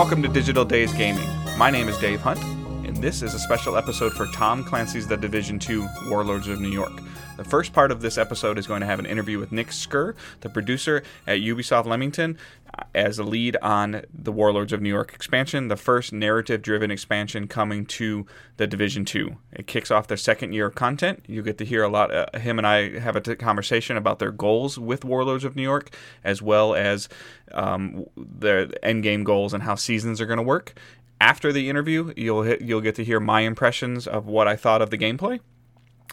Welcome to Digital Days Gaming. My name is Dave Hunt, and this is a special episode for Tom Clancy's The Division 2 Warlords of New York. The first part of this episode is going to have an interview with Nick Skur, the producer at Ubisoft Leamington, as a lead on the Warlords of New York expansion, the first narrative driven expansion coming to the Division 2. It kicks off their second year of content. You get to hear a lot. Uh, him and I have a conversation about their goals with Warlords of New York, as well as um, their end game goals and how seasons are going to work. After the interview, you'll hit, you'll get to hear my impressions of what I thought of the gameplay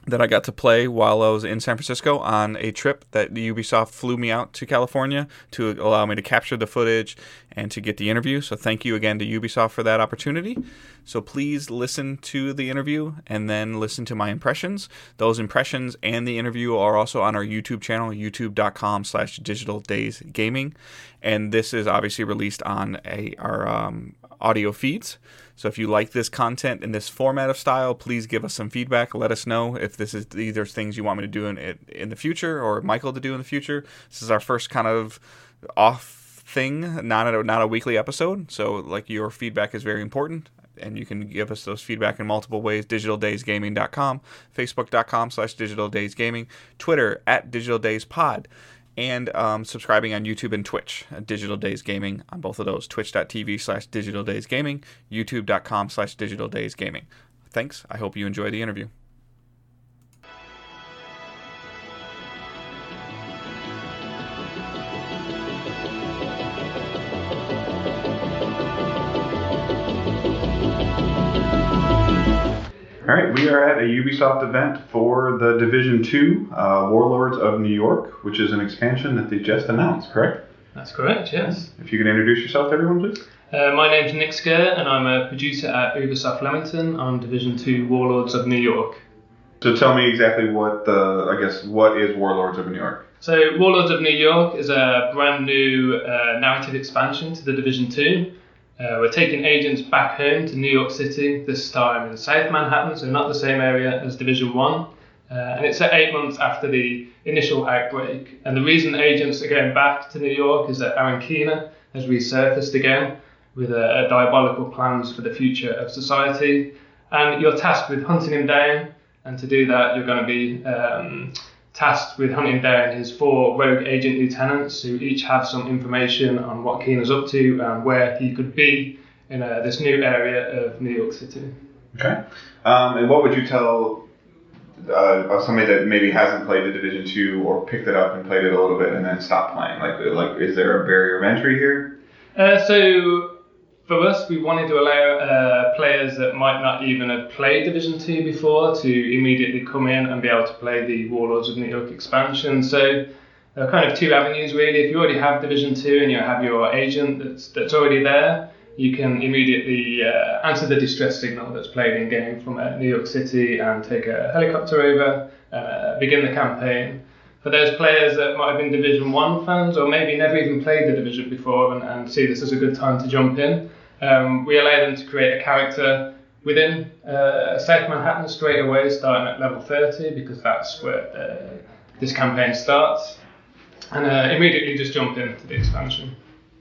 that I got to play while I was in San Francisco on a trip that Ubisoft flew me out to California to allow me to capture the footage and to get the interview. So thank you again to Ubisoft for that opportunity. So please listen to the interview and then listen to my impressions. Those impressions and the interview are also on our YouTube channel, youtube.com slash digital days gaming. And this is obviously released on a, our um, audio feeds. So if you like this content in this format of style, please give us some feedback. Let us know if this is either things you want me to do in in the future or Michael to do in the future. This is our first kind of off thing, not a, not a weekly episode. So like your feedback is very important. And you can give us those feedback in multiple ways. DigitalDaysGaming.com, Facebook.com slash Digital Days Gaming, Twitter at Digital Days Pod and um, subscribing on YouTube and Twitch, Digital Days Gaming on both of those, twitch.tv slash Digital Days Gaming, youtube.com slash Digital Days Gaming. Thanks. I hope you enjoy the interview. All right, we are at a Ubisoft event for the Division 2 uh, Warlords of New York, which is an expansion that they just announced, correct? That's correct, yes. If you could introduce yourself to everyone, please. Uh, my name's Nick Skur, and I'm a producer at Ubisoft Leamington on Division 2 Warlords of New York. So tell me exactly what the, I guess, what is Warlords of New York? So, Warlords of New York is a brand new uh, narrative expansion to the Division 2. Uh, we're taking agents back home to New York City, this time in South Manhattan, so not the same area as Division 1. Uh, and it's eight months after the initial outbreak. And the reason agents are going back to New York is that Aaron Keener has resurfaced again with uh, diabolical plans for the future of society. And you're tasked with hunting him down. And to do that, you're going to be um, tasked with hunting down his four rogue agent lieutenants who each have some information on what Keener's up to and where he could be in uh, this new area of New York City. Okay. Um, and what would you tell uh, somebody that maybe hasn't played the Division Two or picked it up and played it a little bit and then stopped playing? Like, like is there a barrier of entry here? Uh, so for us, we wanted to allow uh, players that might not even have played Division 2 before to immediately come in and be able to play the Warlords of New York expansion. So, there are kind of two avenues really. If you already have Division 2 and you have your agent that's, that's already there, you can immediately uh, answer the distress signal that's played in game from uh, New York City and take a helicopter over, uh, begin the campaign for those players that might have been Division 1 fans or maybe never even played the division before and, and see this as a good time to jump in, um, we allow them to create a character within uh, South Manhattan straight away, starting at level 30, because that's where uh, this campaign starts, and uh, immediately just jump into the expansion.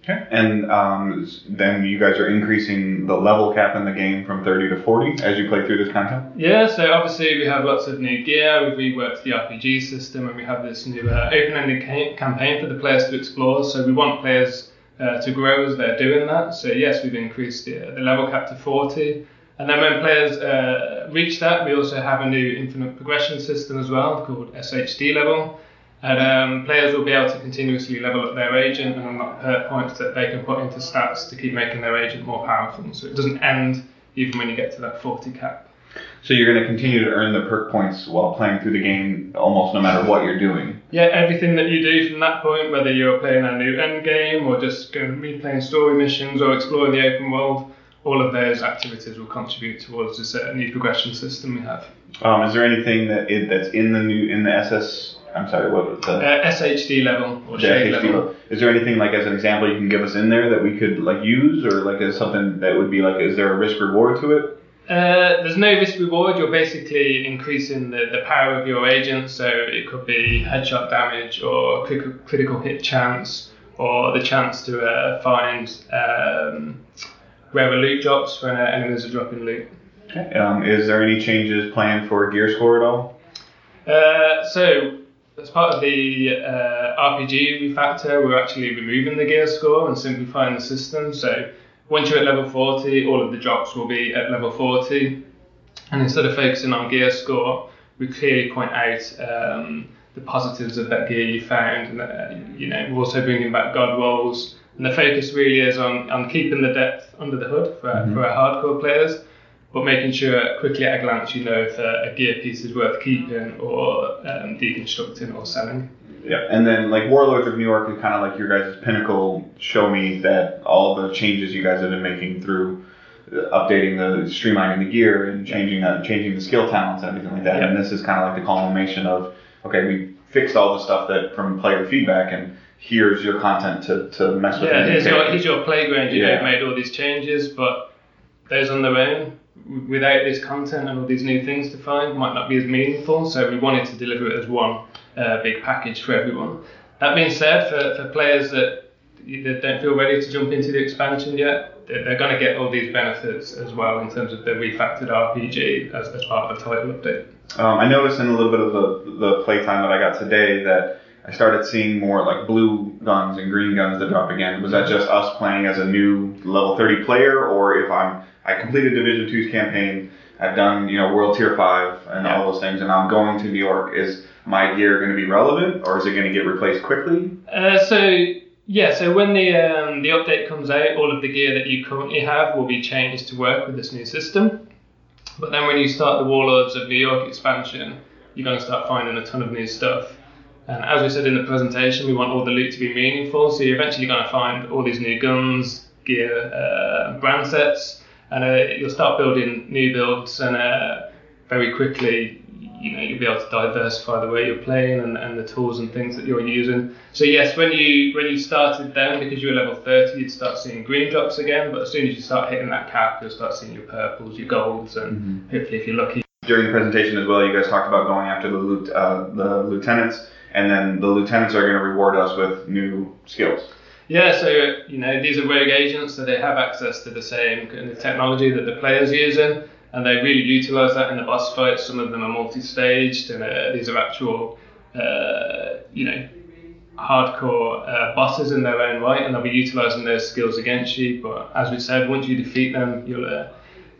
Okay. And um, then you guys are increasing the level cap in the game from 30 to 40 as you play through this content? Yeah, so obviously we have lots of new gear, we've reworked the RPG system, and we have this new uh, open ended ca- campaign for the players to explore. So we want players uh, to grow as they're doing that. So yes, we've increased the, the level cap to 40. And then when players uh, reach that, we also have a new infinite progression system as well called SHD level. And um, players will be able to continuously level up their agent and unlock perk points that they can put into stats to keep making their agent more powerful. So it doesn't end even when you get to that 40 cap. So you're going to continue to earn the perk points while playing through the game, almost no matter what you're doing. Yeah, everything that you do from that point, whether you're playing a new end game or just going replaying story missions or exploring the open world, all of those activities will contribute towards this uh, new progression system we have. Um, is there anything that it, that's in the new in the SS? I'm sorry, what was the uh, SHD level or shade level. level? Is there anything like as an example you can give us in there that we could like use or like as something that would be like? Is there a risk reward to it? Uh, there's no risk reward. You're basically increasing the, the power of your agent. So it could be headshot damage or critical, critical hit chance or the chance to uh, find um, wherever loot drops when uh, enemies are dropping loot. Okay. Um, is there any changes planned for gear score at all? Uh, so, as part of the uh, RPG refactor, we're actually removing the gear score and simplifying the system. So, once you're at level 40, all of the drops will be at level 40. And instead of focusing on gear score, we clearly point out um, the positives of that gear you found. And, uh, you know, we're also bringing back god rolls. And the focus really is on, on keeping the depth under the hood for, mm-hmm. for our hardcore players but making sure quickly at a glance you know if a, a gear piece is worth keeping or um, deconstructing or selling. Yeah, and then like Warlords of New York is kind of like your guys' pinnacle. Show me that all the changes you guys have been making through uh, updating the streamlining the gear and changing uh, changing the skill talents and everything like that. Yeah. And this is kind of like the culmination of okay, we fixed all the stuff that from player feedback and here's your content to, to mess with. Yeah, here's your, here's your playground. You yeah. made all these changes, but those on their own without this content and all these new things to find might not be as meaningful. So we wanted to deliver it as one uh, big package for everyone. That being said, for, for players that, that don't feel ready to jump into the expansion yet, they're, they're going to get all these benefits as well in terms of the refactored RPG as, as part of the title update. Um, I noticed in a little bit of the, the playtime that I got today that I started seeing more like blue guns and green guns that drop again. Was that just us playing as a new level 30 player, or if I'm I completed Division Two's campaign. I've done, you know, World Tier 5 and yeah. all those things, and I'm going to New York. Is my gear going to be relevant, or is it going to get replaced quickly? Uh, so, yeah, so when the um, the update comes out, all of the gear that you currently have will be changed to work with this new system. But then when you start the Warlords of New York expansion, you're going to start finding a ton of new stuff. And as we said in the presentation, we want all the loot to be meaningful, so you're eventually going to find all these new guns, gear, uh, brand sets and uh, you'll start building new builds, and uh, very quickly, you know, you'll be able to diversify the way you're playing and, and the tools and things that you're using. So yes, when you when you started then, because you were level 30, you'd start seeing green drops again. But as soon as you start hitting that cap, you'll start seeing your purples, your golds, and mm-hmm. hopefully, if you're lucky. During the presentation as well, you guys talked about going after the uh, the lieutenants, and then the lieutenants are going to reward us with new skills. Yeah, so you know these are rogue agents, so they have access to the same kind of technology that the players using, and they really utilize that in the boss fights. Some of them are multi-staged, and uh, these are actual, uh, you know, hardcore uh, bosses in their own right, and they'll be utilizing their skills against you. But as we said, once you defeat them, you'll uh,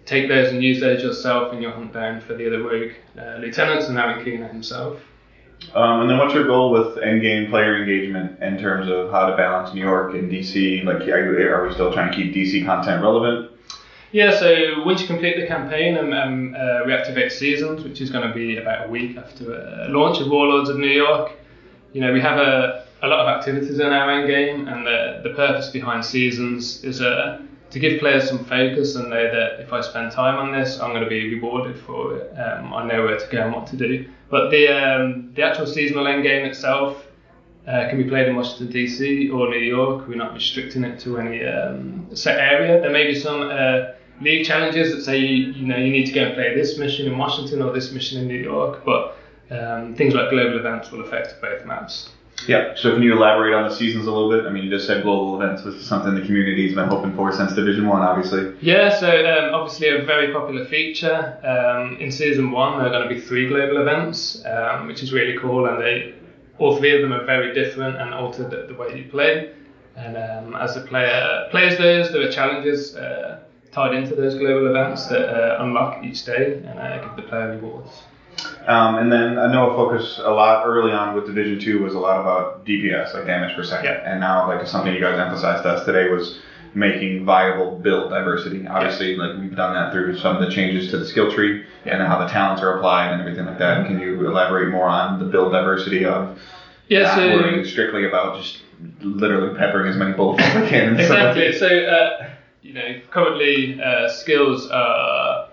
take those and use those yourself in your hunt down for the other rogue uh, lieutenants and Aaron Keener himself. Um, and then what's your goal with endgame player engagement in terms of how to balance New York and DC? Like, are we still trying to keep DC content relevant? Yeah, so once you complete the campaign and um, uh, reactivate seasons, which is going to be about a week after uh, launch of Warlords of New York, you know, we have a, a lot of activities in our end game, and the, the purpose behind seasons is uh, to give players some focus and know that if I spend time on this, I'm going to be rewarded for it. Um, I know where to go and what to do. But the um, the actual seasonal end game itself uh, can be played in Washington DC or New York. We're not restricting it to any um, set area. There may be some uh, league challenges that say you, you know you need to go and play this mission in Washington or this mission in New York, but um, things like global events will affect both maps. Yeah. So can you elaborate on the seasons a little bit? I mean, you just said global events. This is something the community's been hoping for since Division One, obviously. Yeah. So um, obviously a very popular feature um, in season one. There are going to be three global events, um, which is really cool, and they all three of them are very different and alter the, the way you play. And um, as the player plays those, there are challenges uh, tied into those global events that uh, unlock each day and uh, give the player rewards. Um, and then I know a focus a lot early on with Division Two was a lot about DPS, like damage per second. Yeah. And now, like something you guys emphasized to us today was making viable build diversity. Obviously, like we've done that through some of the changes to the skill tree and how the talents are applied and everything like that. Mm-hmm. Can you elaborate more on the build diversity of yeah, not so, worrying strictly about just literally peppering as many bullets as we can? exactly. So, uh, you know, currently uh, skills are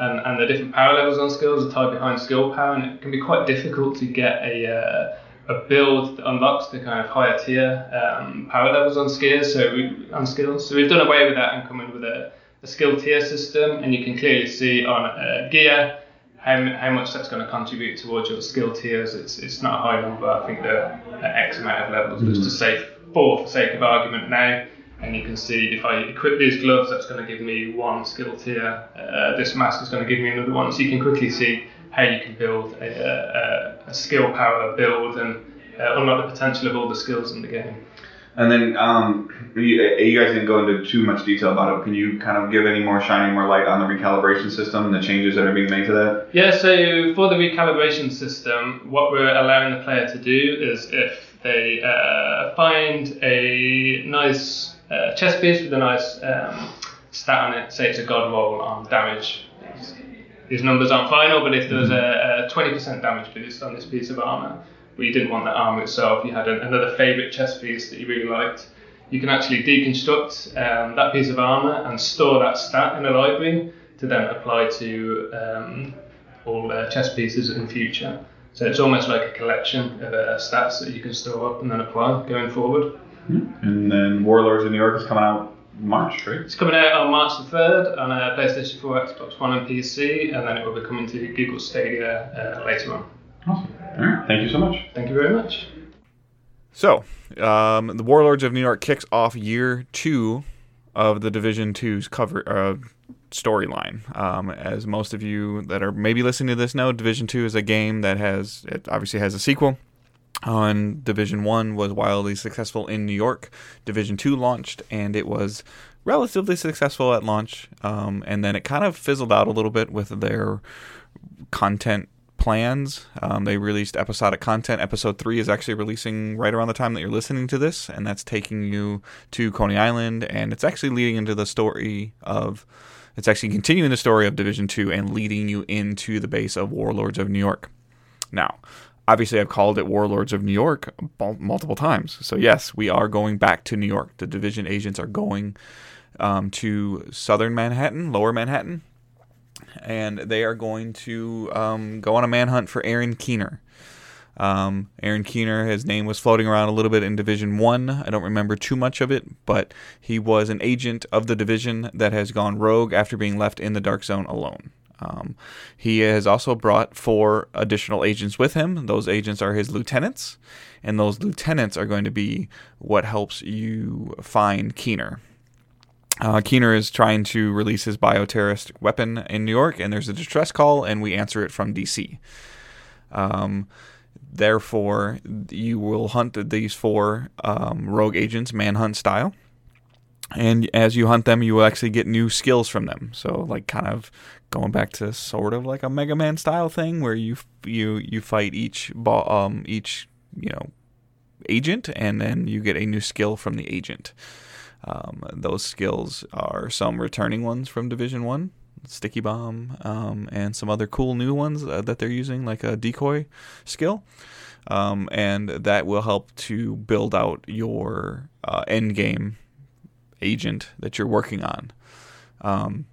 and, and the different power levels on skills are tied behind skill power, and it can be quite difficult to get a uh, a build that unlocks the kind of higher tier um, power levels on skills. So we, on skills, so we've done away with that and come in with a, a skill tier system, and you can clearly see on uh, gear how, how much that's going to contribute towards your skill tiers. It's it's not a high number. I think the X amount of levels, mm-hmm. just to say four for sake of argument now. And you can see if I equip these gloves, that's going to give me one skill tier. Uh, this mask is going to give me another one. So you can quickly see how you can build a, a, a skill power build and uh, unlock the potential of all the skills in the game. And then um, you, you, guys didn't go into too much detail about it. Can you kind of give any more shining more light on the recalibration system and the changes that are being made to that? Yeah. So for the recalibration system, what we're allowing the player to do is if they uh, find a nice uh, chest piece with a nice um, stat on it, say it's a god roll on damage. These numbers aren't final, but if there was a, a 20% damage boost on this piece of armor, but you didn't want the armor itself, you had a, another favorite chess piece that you really liked, you can actually deconstruct um, that piece of armor and store that stat in a library to then apply to um, all chest pieces in future. So it's almost like a collection of uh, stats that you can store up and then apply going forward. And then Warlords of New York is coming out March, right? It's coming out on March the 3rd on uh, PlayStation 4, Xbox One, and PC, and then it will be coming to Google Stadia uh, later on. Awesome. All right. Thank you so much. Thank you very much. So, um, the Warlords of New York kicks off year two of the Division 2's cover uh, storyline. Um, as most of you that are maybe listening to this know, Division 2 is a game that has, it obviously has a sequel on Division 1 was wildly successful in New York. Division 2 launched and it was relatively successful at launch. Um, and then it kind of fizzled out a little bit with their content plans. Um, they released episodic content. Episode 3 is actually releasing right around the time that you're listening to this, and that's taking you to Coney Island, and it's actually leading into the story of. It's actually continuing the story of Division 2 and leading you into the base of Warlords of New York. Now, obviously I've called it Warlords of New York multiple times. So yes, we are going back to New York. The division agents are going um, to southern Manhattan, lower Manhattan, and they are going to um, go on a manhunt for Aaron Keener. Um, Aaron Keener, his name was floating around a little bit in Division 1. I don't remember too much of it, but he was an agent of the division that has gone rogue after being left in the Dark Zone alone. Um, he has also brought four additional agents with him. Those agents are his lieutenants, and those lieutenants are going to be what helps you find Keener. Uh, Keener is trying to release his bioterrorist weapon in New York, and there's a distress call, and we answer it from DC. Um, therefore, you will hunt these four um, rogue agents, manhunt style and as you hunt them, you will actually get new skills from them. So, like, kind of going back to sort of like a Mega Man style thing, where you you you fight each um each you know agent, and then you get a new skill from the agent. Um, those skills are some returning ones from Division One, Sticky Bomb, um, and some other cool new ones uh, that they're using, like a decoy skill. Um, and that will help to build out your uh, end game agent that you're working on. Um,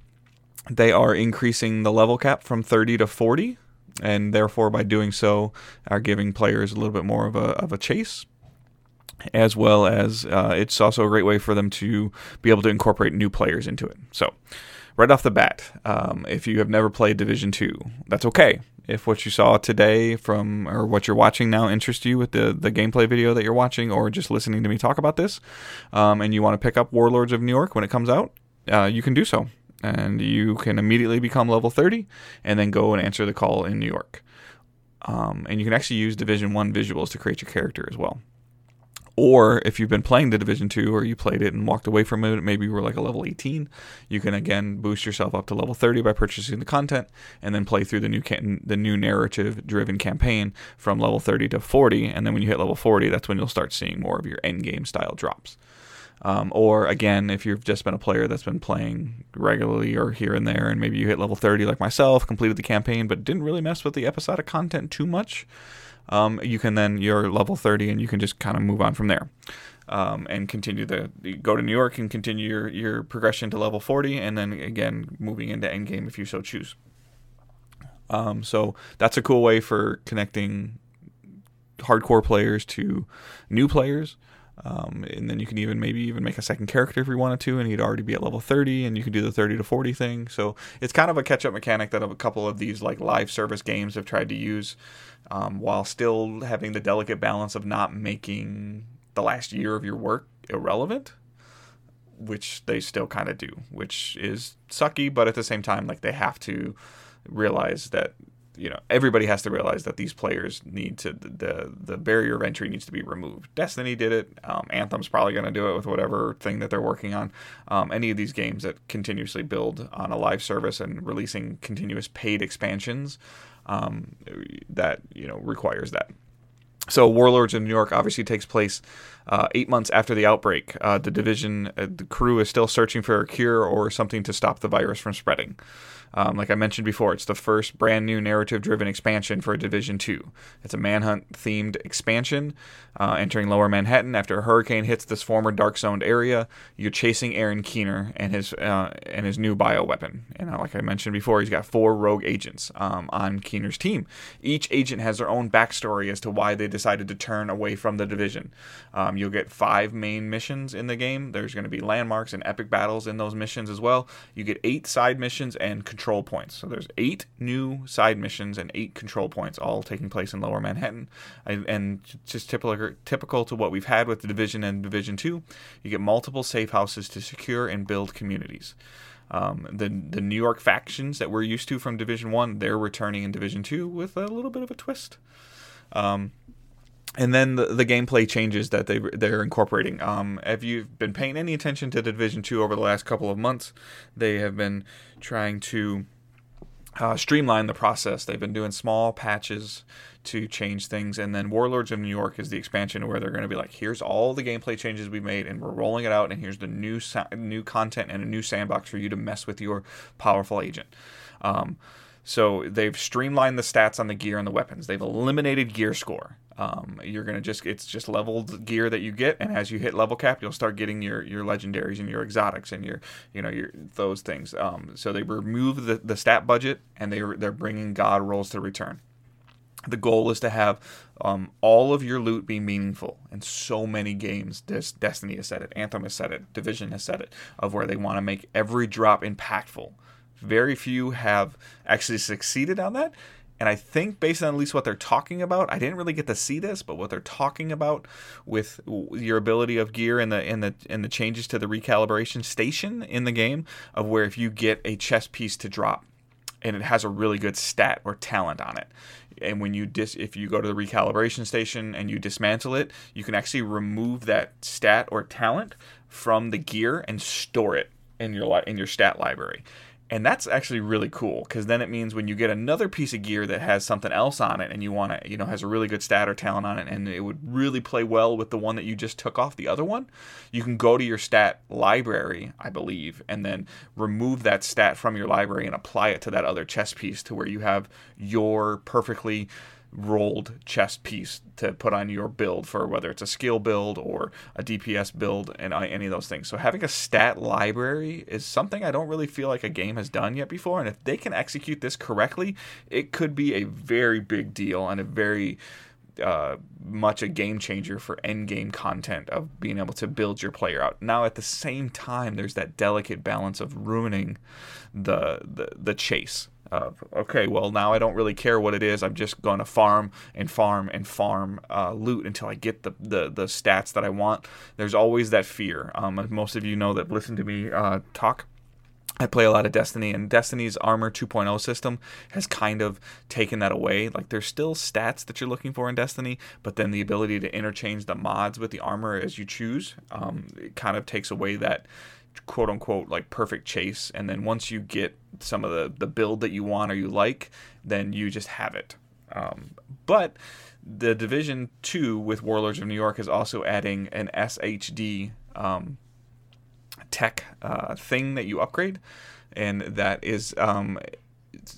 they are increasing the level cap from 30 to 40, and therefore, by doing so, are giving players a little bit more of a, of a chase. As well as uh, it's also a great way for them to be able to incorporate new players into it. So, right off the bat, um, if you have never played Division Two, that's okay. If what you saw today from or what you're watching now interests you with the the gameplay video that you're watching, or just listening to me talk about this, um, and you want to pick up Warlords of New York when it comes out, uh, you can do so and you can immediately become level 30 and then go and answer the call in New York. Um, and you can actually use Division 1 visuals to create your character as well. Or if you've been playing the Division 2 or you played it and walked away from it, maybe you were like a level 18, you can again boost yourself up to level 30 by purchasing the content and then play through the new can- the new narrative driven campaign from level 30 to 40 and then when you hit level 40, that's when you'll start seeing more of your end game style drops. Um, or again, if you've just been a player that's been playing regularly or here and there, and maybe you hit level 30 like myself, completed the campaign, but didn't really mess with the episodic content too much, um, you can then, you're level 30 and you can just kind of move on from there. Um, and continue the go to New York and continue your, your progression to level 40, and then again moving into endgame if you so choose. Um, so that's a cool way for connecting hardcore players to new players. Um, and then you can even maybe even make a second character if you wanted to, and he'd already be at level 30, and you can do the 30 to 40 thing. So it's kind of a catch up mechanic that a couple of these like live service games have tried to use, um, while still having the delicate balance of not making the last year of your work irrelevant. which they still kind of do, which is sucky, but at the same time, like they have to realize that you know everybody has to realize that these players need to the the barrier of entry needs to be removed. Destiny did it. Um, Anthem's probably going to do it with whatever thing that they're working on. Um, any of these games that continuously build on a live service and releasing continuous paid expansions um, that you know requires that. So, Warlords of New York obviously takes place uh, eight months after the outbreak. Uh, the division, uh, the crew is still searching for a cure or something to stop the virus from spreading. Um, like I mentioned before, it's the first brand new narrative driven expansion for Division 2. It's a manhunt themed expansion uh, entering lower Manhattan after a hurricane hits this former dark zoned area. You're chasing Aaron Keener and his uh, and his new bioweapon. And uh, like I mentioned before, he's got four rogue agents um, on Keener's team. Each agent has their own backstory as to why they decided to turn away from the division. Um, you'll get five main missions in the game. There's going to be landmarks and epic battles in those missions as well. You get eight side missions and control points. So there's eight new side missions and eight control points, all taking place in Lower Manhattan. And just typical typical to what we've had with the Division and Division Two, you get multiple safe houses to secure and build communities. Um, the the New York factions that we're used to from Division One, they're returning in Division Two with a little bit of a twist. Um, and then the, the gameplay changes that they they're incorporating. Um, if you've been paying any attention to Division Two over the last couple of months, they have been trying to uh, streamline the process. They've been doing small patches to change things, and then Warlords of New York is the expansion where they're going to be like, here's all the gameplay changes we made, and we're rolling it out, and here's the new new content and a new sandbox for you to mess with your powerful agent. Um, so they've streamlined the stats on the gear and the weapons. They've eliminated gear score. Um, you're gonna just it's just leveled gear that you get, and as you hit level cap, you'll start getting your your legendaries and your exotics and your you know your those things. Um, so they remove the, the stat budget and they they're bringing god rolls to return. The goal is to have um, all of your loot be meaningful. And so many games, this Destiny has said it, Anthem has said it, Division has said it, of where they want to make every drop impactful. Very few have actually succeeded on that. And I think, based on at least what they're talking about, I didn't really get to see this, but what they're talking about with your ability of gear and the and the and the changes to the recalibration station in the game, of where if you get a chess piece to drop, and it has a really good stat or talent on it, and when you dis if you go to the recalibration station and you dismantle it, you can actually remove that stat or talent from the gear and store it in your in your stat library. And that's actually really cool because then it means when you get another piece of gear that has something else on it and you want to, you know, has a really good stat or talent on it and it would really play well with the one that you just took off the other one, you can go to your stat library, I believe, and then remove that stat from your library and apply it to that other chess piece to where you have your perfectly rolled chest piece to put on your build for whether it's a skill build or a DPS build and any of those things. So having a stat library is something I don't really feel like a game has done yet before and if they can execute this correctly, it could be a very big deal and a very uh, much a game changer for end game content of being able to build your player out. Now, at the same time, there's that delicate balance of ruining the the, the chase of okay, well now I don't really care what it is. I'm just going to farm and farm and farm uh, loot until I get the, the the stats that I want. There's always that fear. Um, most of you know that listen to me uh, talk. I play a lot of Destiny, and Destiny's Armor 2.0 system has kind of taken that away. Like, there's still stats that you're looking for in Destiny, but then the ability to interchange the mods with the armor as you choose um, it kind of takes away that quote unquote like perfect chase and then once you get some of the the build that you want or you like then you just have it. Um, but the division 2 with warlords of new york is also adding an shd um, tech uh, thing that you upgrade. And that is um,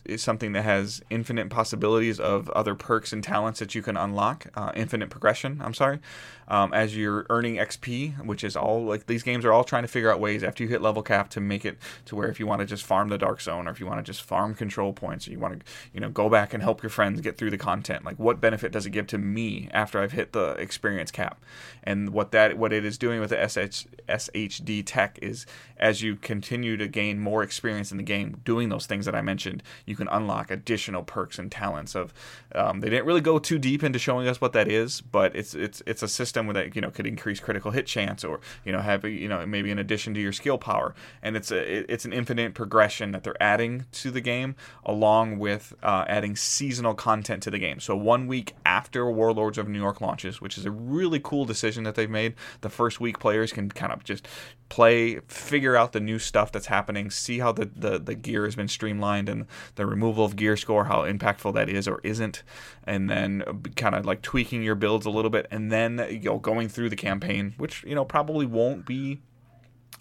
is something that has infinite possibilities of other perks and talents that you can unlock. Uh, infinite progression. I'm sorry. Um, as you're earning XP, which is all like these games are all trying to figure out ways after you hit level cap to make it to where if you want to just farm the dark zone or if you want to just farm control points or you want to you know go back and help your friends get through the content like what benefit does it give to me after I've hit the experience cap and what that what it is doing with the SH, SHD tech is as you continue to gain more experience in the game doing those things that I mentioned you can unlock additional perks and talents. Of um, they didn't really go too deep into showing us what that is, but it's it's it's a system that you know could increase critical hit chance or you know have you know maybe in addition to your skill power, and it's a it's an infinite progression that they're adding to the game along with uh, adding seasonal content to the game. So one week after Warlords of New York launches, which is a really cool decision that they've made, the first week players can kind of just play, figure out the new stuff that's happening, see how the, the, the gear has been streamlined and the removal of gear score, how impactful that is or isn't, and then kind of like tweaking your builds a little bit, and then you know going through the campaign, which you know probably won't be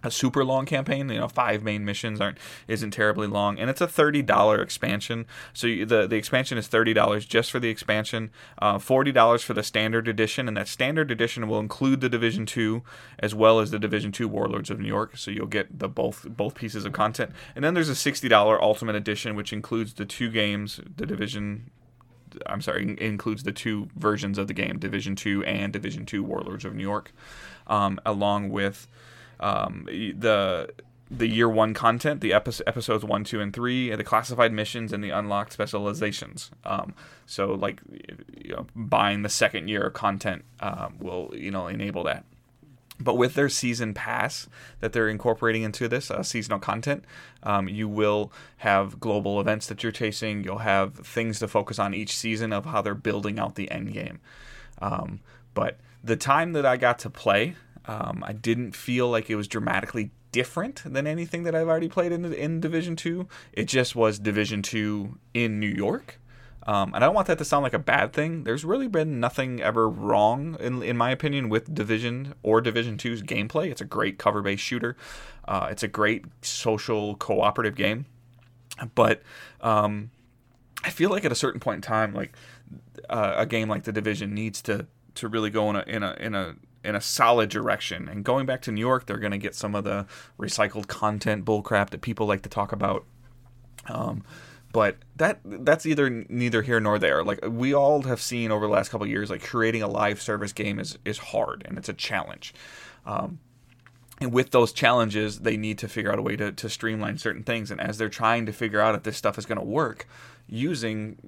a super long campaign. You know, five main missions aren't isn't terribly long, and it's a thirty dollar expansion. So you, the the expansion is thirty dollars just for the expansion, uh, forty dollars for the standard edition, and that standard edition will include the Division Two as well as the Division Two Warlords of New York. So you'll get the both both pieces of content, and then there's a sixty dollar Ultimate Edition, which includes the two games, the Division I'm sorry, includes the two versions of the game, Division Two and Division Two Warlords of New York, um, along with um, the the year one content, the epi- episodes one, two, and three, the classified missions, and the unlocked specializations. Um, so, like, you know, buying the second year of content um, will, you know, enable that. But with their season pass that they're incorporating into this uh, seasonal content, um, you will have global events that you're chasing. You'll have things to focus on each season of how they're building out the end game. Um, but the time that I got to play, um, I didn't feel like it was dramatically different than anything that I've already played in in Division Two. It just was Division Two in New York. Um, and I don't want that to sound like a bad thing. There's really been nothing ever wrong, in, in my opinion, with Division or Division 2's gameplay. It's a great cover based shooter, uh, it's a great social cooperative game. But um, I feel like at a certain point in time, like uh, a game like The Division needs to to really go in a in a in a in a solid direction. And going back to New York, they're going to get some of the recycled content bullcrap that people like to talk about. Um, but that that's either neither here nor there. Like we all have seen over the last couple years, like creating a live service game is is hard and it's a challenge. Um, and with those challenges, they need to figure out a way to, to streamline certain things. And as they're trying to figure out if this stuff is going to work, using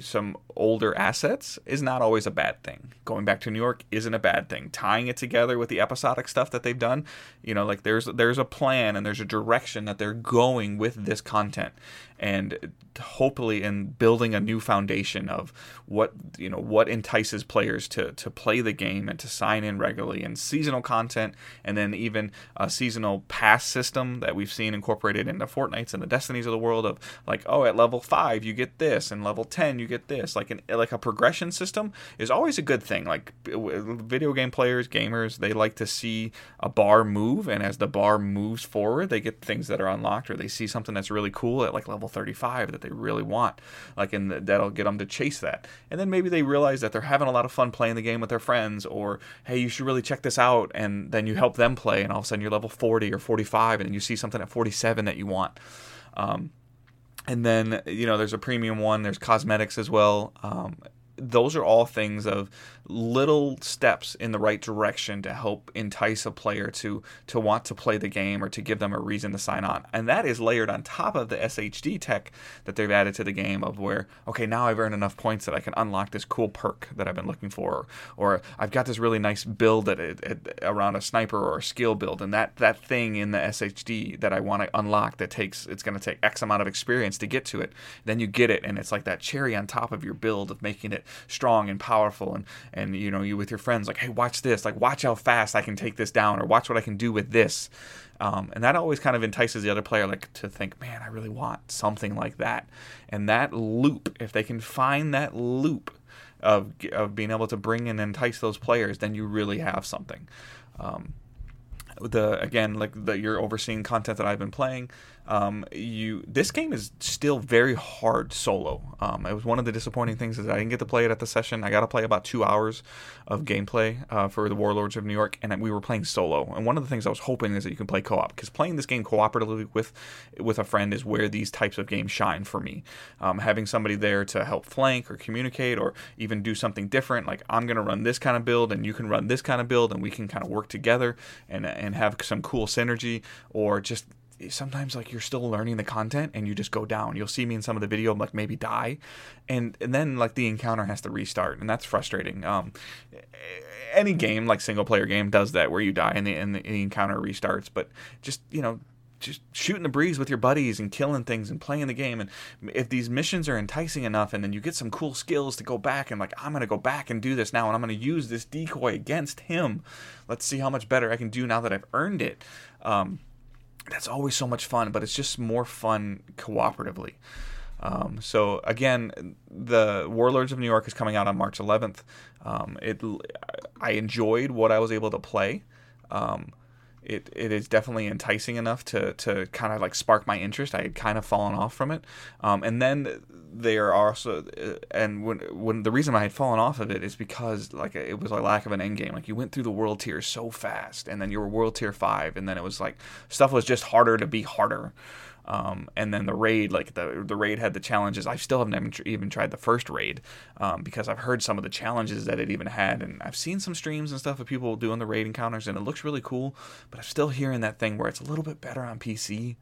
some older assets is not always a bad thing. Going back to New York isn't a bad thing. Tying it together with the episodic stuff that they've done, you know, like there's there's a plan and there's a direction that they're going with this content and hopefully in building a new foundation of what you know what entices players to to play the game and to sign in regularly and seasonal content and then even a seasonal pass system that we've seen incorporated into Fortnites and the Destinies of the world of like oh at level 5 you get this and level 10 you get this. Like an like a progression system is always a good thing. Like video game players gamers they like to see a bar move and as the bar moves forward they get things that are unlocked or they see something that's really cool at like level 35 that they really want. Like and that'll get them to chase that. And then maybe they realize that they're having a lot of fun playing the game with their friends or hey you should really check this out and then you help them play and all of a sudden you're level 40 or 45 and you see something at 47 that you want. Um, and then you know there's a premium one there's cosmetics as well um, those are all things of little steps in the right direction to help entice a player to to want to play the game or to give them a reason to sign on. And that is layered on top of the SHD tech that they've added to the game of where okay, now I've earned enough points that I can unlock this cool perk that I've been looking for or, I've got this really nice build at, at, at, around a sniper or a skill build and that that thing in the SHD that I want to unlock that takes it's going to take X amount of experience to get to it. Then you get it and it's like that cherry on top of your build of making it strong and powerful. And and you know you with your friends like hey watch this. Like watch how fast I can take this down or watch what I can do with this. Um, and that always kind of entices the other player like to think man I really want something like that. And that loop if they can find that loop of, of being able to bring and entice those players then you really have something. Um, the again like the you're overseeing content that I've been playing um, you this game is still very hard solo. Um, it was one of the disappointing things is I didn't get to play it at the session. I got to play about two hours of gameplay uh, for the Warlords of New York, and we were playing solo. And one of the things I was hoping is that you can play co-op because playing this game cooperatively with with a friend is where these types of games shine for me. Um, having somebody there to help flank or communicate or even do something different, like I'm gonna run this kind of build and you can run this kind of build, and we can kind of work together and and have some cool synergy or just sometimes like you're still learning the content and you just go down. You'll see me in some of the video like maybe die, and and then like the encounter has to restart, and that's frustrating. Um, any game like single player game does that where you die and the and the encounter restarts, but just you know just shooting the breeze with your buddies and killing things and playing the game. And if these missions are enticing enough and then you get some cool skills to go back and like i'm going to go back and do this now and i'm going to use this decoy against him. Let's see how much better i can do now that i've earned it. Um, that's always so much fun, but it's just more fun cooperatively. Um, so again, the Warlords of New York is coming out on March 11th. Um, it I enjoyed what I was able to play. Um, it, it is definitely enticing enough to, to kind of like spark my interest. I had kind of fallen off from it, um, and then there are also uh, and when when the reason I had fallen off of it is because like it was a lack of an end game. Like you went through the world tier so fast, and then you were world tier five, and then it was like stuff was just harder to be harder. Um, and then the raid, like the the raid had the challenges. I still haven't even tried the first raid um, because I've heard some of the challenges that it even had, and I've seen some streams and stuff of people doing the raid encounters, and it looks really cool. But I'm still hearing that thing where it's a little bit better on PC.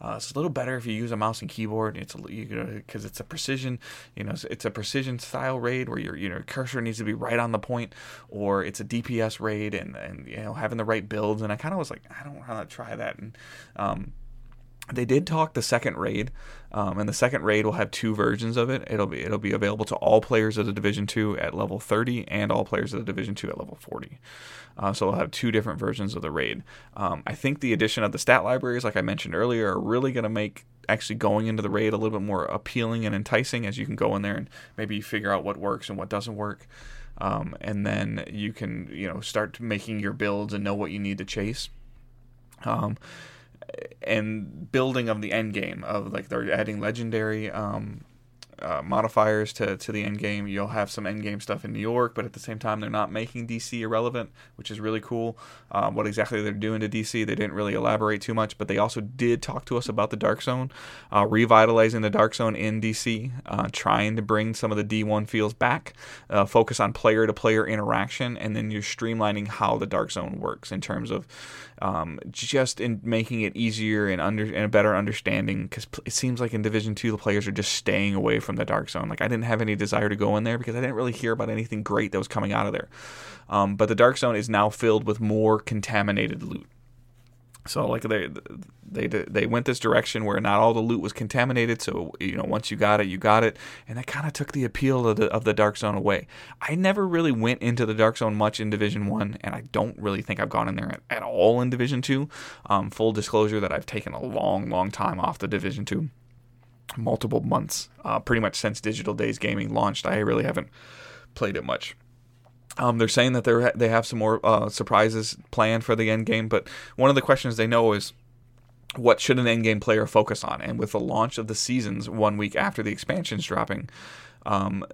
Uh, it's a little better if you use a mouse and keyboard. It's because it's a precision, you know, it's a precision style raid where your you know cursor needs to be right on the point, or it's a DPS raid and and you know having the right builds. And I kind of was like, I don't want to try that. And um, they did talk the second raid, um, and the second raid will have two versions of it. It'll be it'll be available to all players of the Division Two at level 30 and all players of the Division Two at level 40. Uh, so they'll have two different versions of the raid. Um, I think the addition of the stat libraries, like I mentioned earlier, are really going to make actually going into the raid a little bit more appealing and enticing as you can go in there and maybe figure out what works and what doesn't work. Um, and then you can you know start making your builds and know what you need to chase. Um, and building of the end game of like they're adding legendary um, uh, modifiers to, to the end game. You'll have some end game stuff in New York, but at the same time, they're not making DC irrelevant, which is really cool. Um, what exactly they're doing to DC, they didn't really elaborate too much, but they also did talk to us about the Dark Zone, uh, revitalizing the Dark Zone in DC, uh, trying to bring some of the D1 feels back, uh, focus on player to player interaction, and then you're streamlining how the Dark Zone works in terms of um, just in making it easier and under and a better understanding because it seems like in Division Two the players are just staying away from the Dark Zone. Like I didn't have any desire to go in there because I didn't really hear about anything great that was coming out of there. Um, but the Dark Zone is now filled with more contaminated loot. So like they they they went this direction where not all the loot was contaminated. So you know once you got it, you got it, and that kind of took the appeal of the of the dark zone away. I never really went into the dark zone much in Division One, and I don't really think I've gone in there at, at all in Division Two. Um, full disclosure that I've taken a long long time off the Division Two, multiple months, uh, pretty much since Digital Days Gaming launched. I really haven't played it much. Um, they're saying that they they have some more uh, surprises planned for the end game, but one of the questions they know is what should an end game player focus on? And with the launch of the seasons one week after the expansions dropping, um,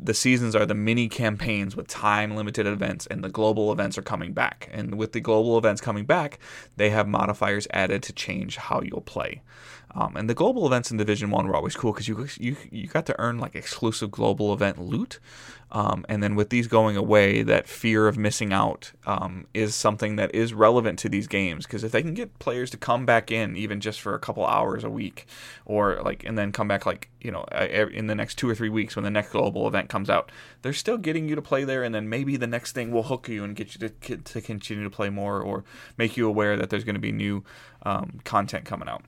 the seasons are the mini campaigns with time limited events, and the global events are coming back. And with the global events coming back, they have modifiers added to change how you'll play. Um, and the global events in Division One were always cool because you, you you got to earn like exclusive global event loot. Um, and then with these going away, that fear of missing out um, is something that is relevant to these games because if they can get players to come back in even just for a couple hours a week, or like and then come back like you know in the next two or three weeks when the next global event comes out, they're still getting you to play there, and then maybe the next thing will hook you and get you to to continue to play more or make you aware that there's going to be new um, content coming out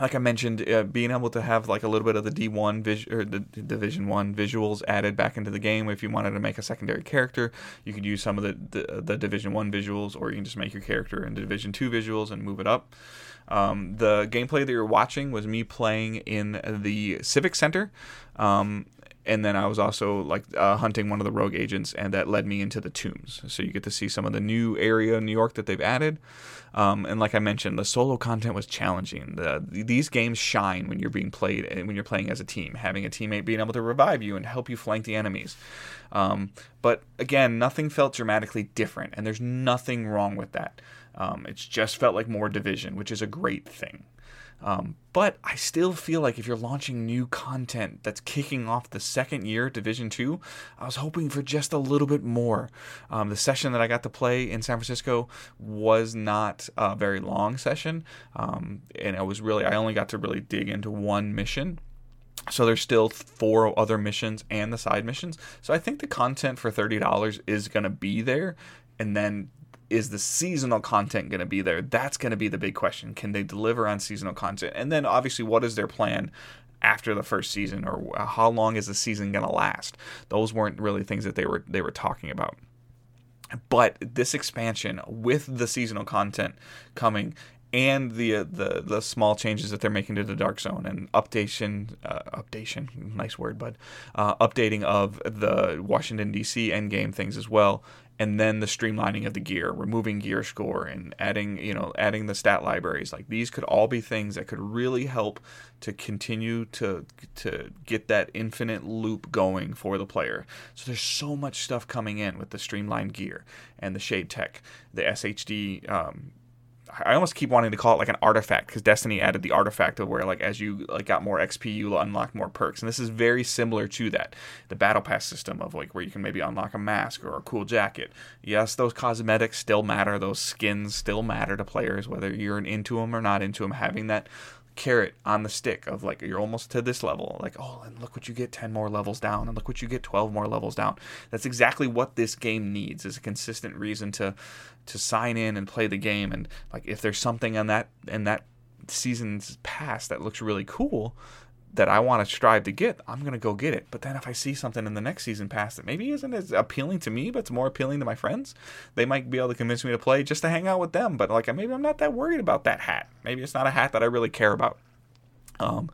like I mentioned, uh, being able to have like a little bit of the D1 vis- or the Division One visuals added back into the game. If you wanted to make a secondary character, you could use some of the the, the Division One visuals, or you can just make your character into Division Two visuals and move it up. Um, the gameplay that you're watching was me playing in the Civic Center. Um, and then I was also like uh, hunting one of the rogue agents, and that led me into the tombs. So you get to see some of the new area in New York that they've added. Um, and like I mentioned, the solo content was challenging. The, these games shine when you're being played and when you're playing as a team, having a teammate being able to revive you and help you flank the enemies. Um, but again, nothing felt dramatically different, and there's nothing wrong with that. Um, it's just felt like more division, which is a great thing. Um, but I still feel like if you're launching new content that's kicking off the second year Division Two, I was hoping for just a little bit more. Um, the session that I got to play in San Francisco was not a very long session, um, and I was really I only got to really dig into one mission. So there's still four other missions and the side missions. So I think the content for thirty dollars is gonna be there, and then is the seasonal content going to be there? That's going to be the big question. Can they deliver on seasonal content? And then obviously, what is their plan after the first season, or how long is the season going to last? Those weren't really things that they were they were talking about. But this expansion with the seasonal content coming and the uh, the the small changes that they're making to the dark zone and updation uh, updation nice word bud uh, updating of the Washington D.C. endgame things as well and then the streamlining of the gear, removing gear score and adding, you know, adding the stat libraries. Like these could all be things that could really help to continue to to get that infinite loop going for the player. So there's so much stuff coming in with the streamlined gear and the shade tech, the SHD um, I almost keep wanting to call it like an artifact because Destiny added the artifact of where like as you like got more XP you unlock more perks. And this is very similar to that. The battle pass system of like where you can maybe unlock a mask or a cool jacket. Yes those cosmetics still matter. Those skins still matter to players whether you're into them or not into them having that carrot on the stick of like you're almost to this level like oh and look what you get 10 more levels down and look what you get 12 more levels down. That's exactly what this game needs is a consistent reason to to sign in and play the game and like if there's something in that in that season's past that looks really cool that I want to strive to get, I'm going to go get it. But then if I see something in the next season pass that maybe isn't as appealing to me, but it's more appealing to my friends, they might be able to convince me to play just to hang out with them. But like maybe I'm not that worried about that hat. Maybe it's not a hat that I really care about. Um,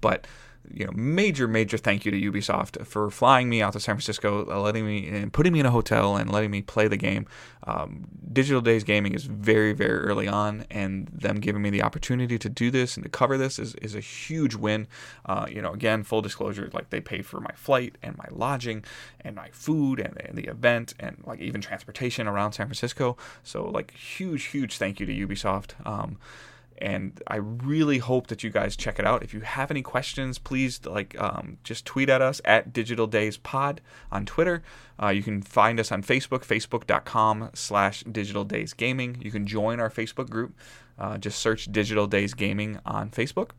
but you know, major, major thank you to Ubisoft for flying me out to San Francisco, uh, letting me and putting me in a hotel and letting me play the game. Um, Digital Days Gaming is very, very early on, and them giving me the opportunity to do this and to cover this is, is a huge win. Uh, you know, again, full disclosure, like they paid for my flight and my lodging and my food and, and the event and like even transportation around San Francisco. So, like, huge, huge thank you to Ubisoft. Um, and I really hope that you guys check it out. If you have any questions, please like um, just tweet at us at Digital Days Pod on Twitter. Uh, you can find us on Facebook, facebook.com slash Digital Days Gaming. You can join our Facebook group. Uh, just search Digital Days Gaming on Facebook.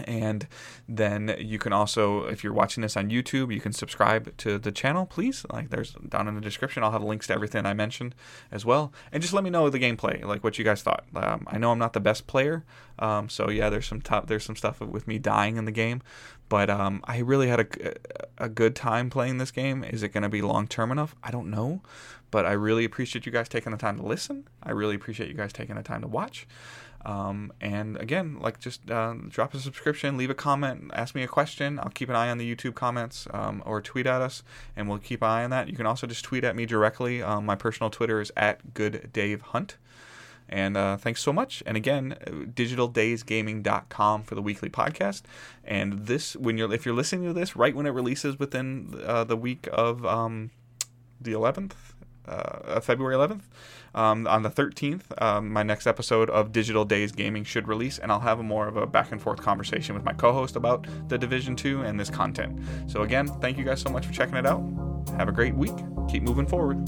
And then you can also, if you're watching this on YouTube, you can subscribe to the channel, please. Like there's down in the description, I'll have links to everything I mentioned as well. And just let me know the gameplay, like what you guys thought. Um, I know I'm not the best player, um, so yeah, there's some top, there's some stuff with me dying in the game, but um, I really had a, a good time playing this game. Is it going to be long term enough? I don't know, but I really appreciate you guys taking the time to listen. I really appreciate you guys taking the time to watch. Um, and again, like just uh, drop a subscription, leave a comment, ask me a question. I'll keep an eye on the YouTube comments um, or tweet at us, and we'll keep an eye on that. You can also just tweet at me directly. Um, my personal Twitter is at Good Dave Hunt. And uh, thanks so much. And again, digitaldaysgaming.com for the weekly podcast. And this, when you're if you're listening to this right when it releases within uh, the week of um, the 11th, uh, February 11th. Um, on the 13th, um, my next episode of Digital Days Gaming should release, and I'll have a more of a back and forth conversation with my co host about the Division 2 and this content. So, again, thank you guys so much for checking it out. Have a great week. Keep moving forward.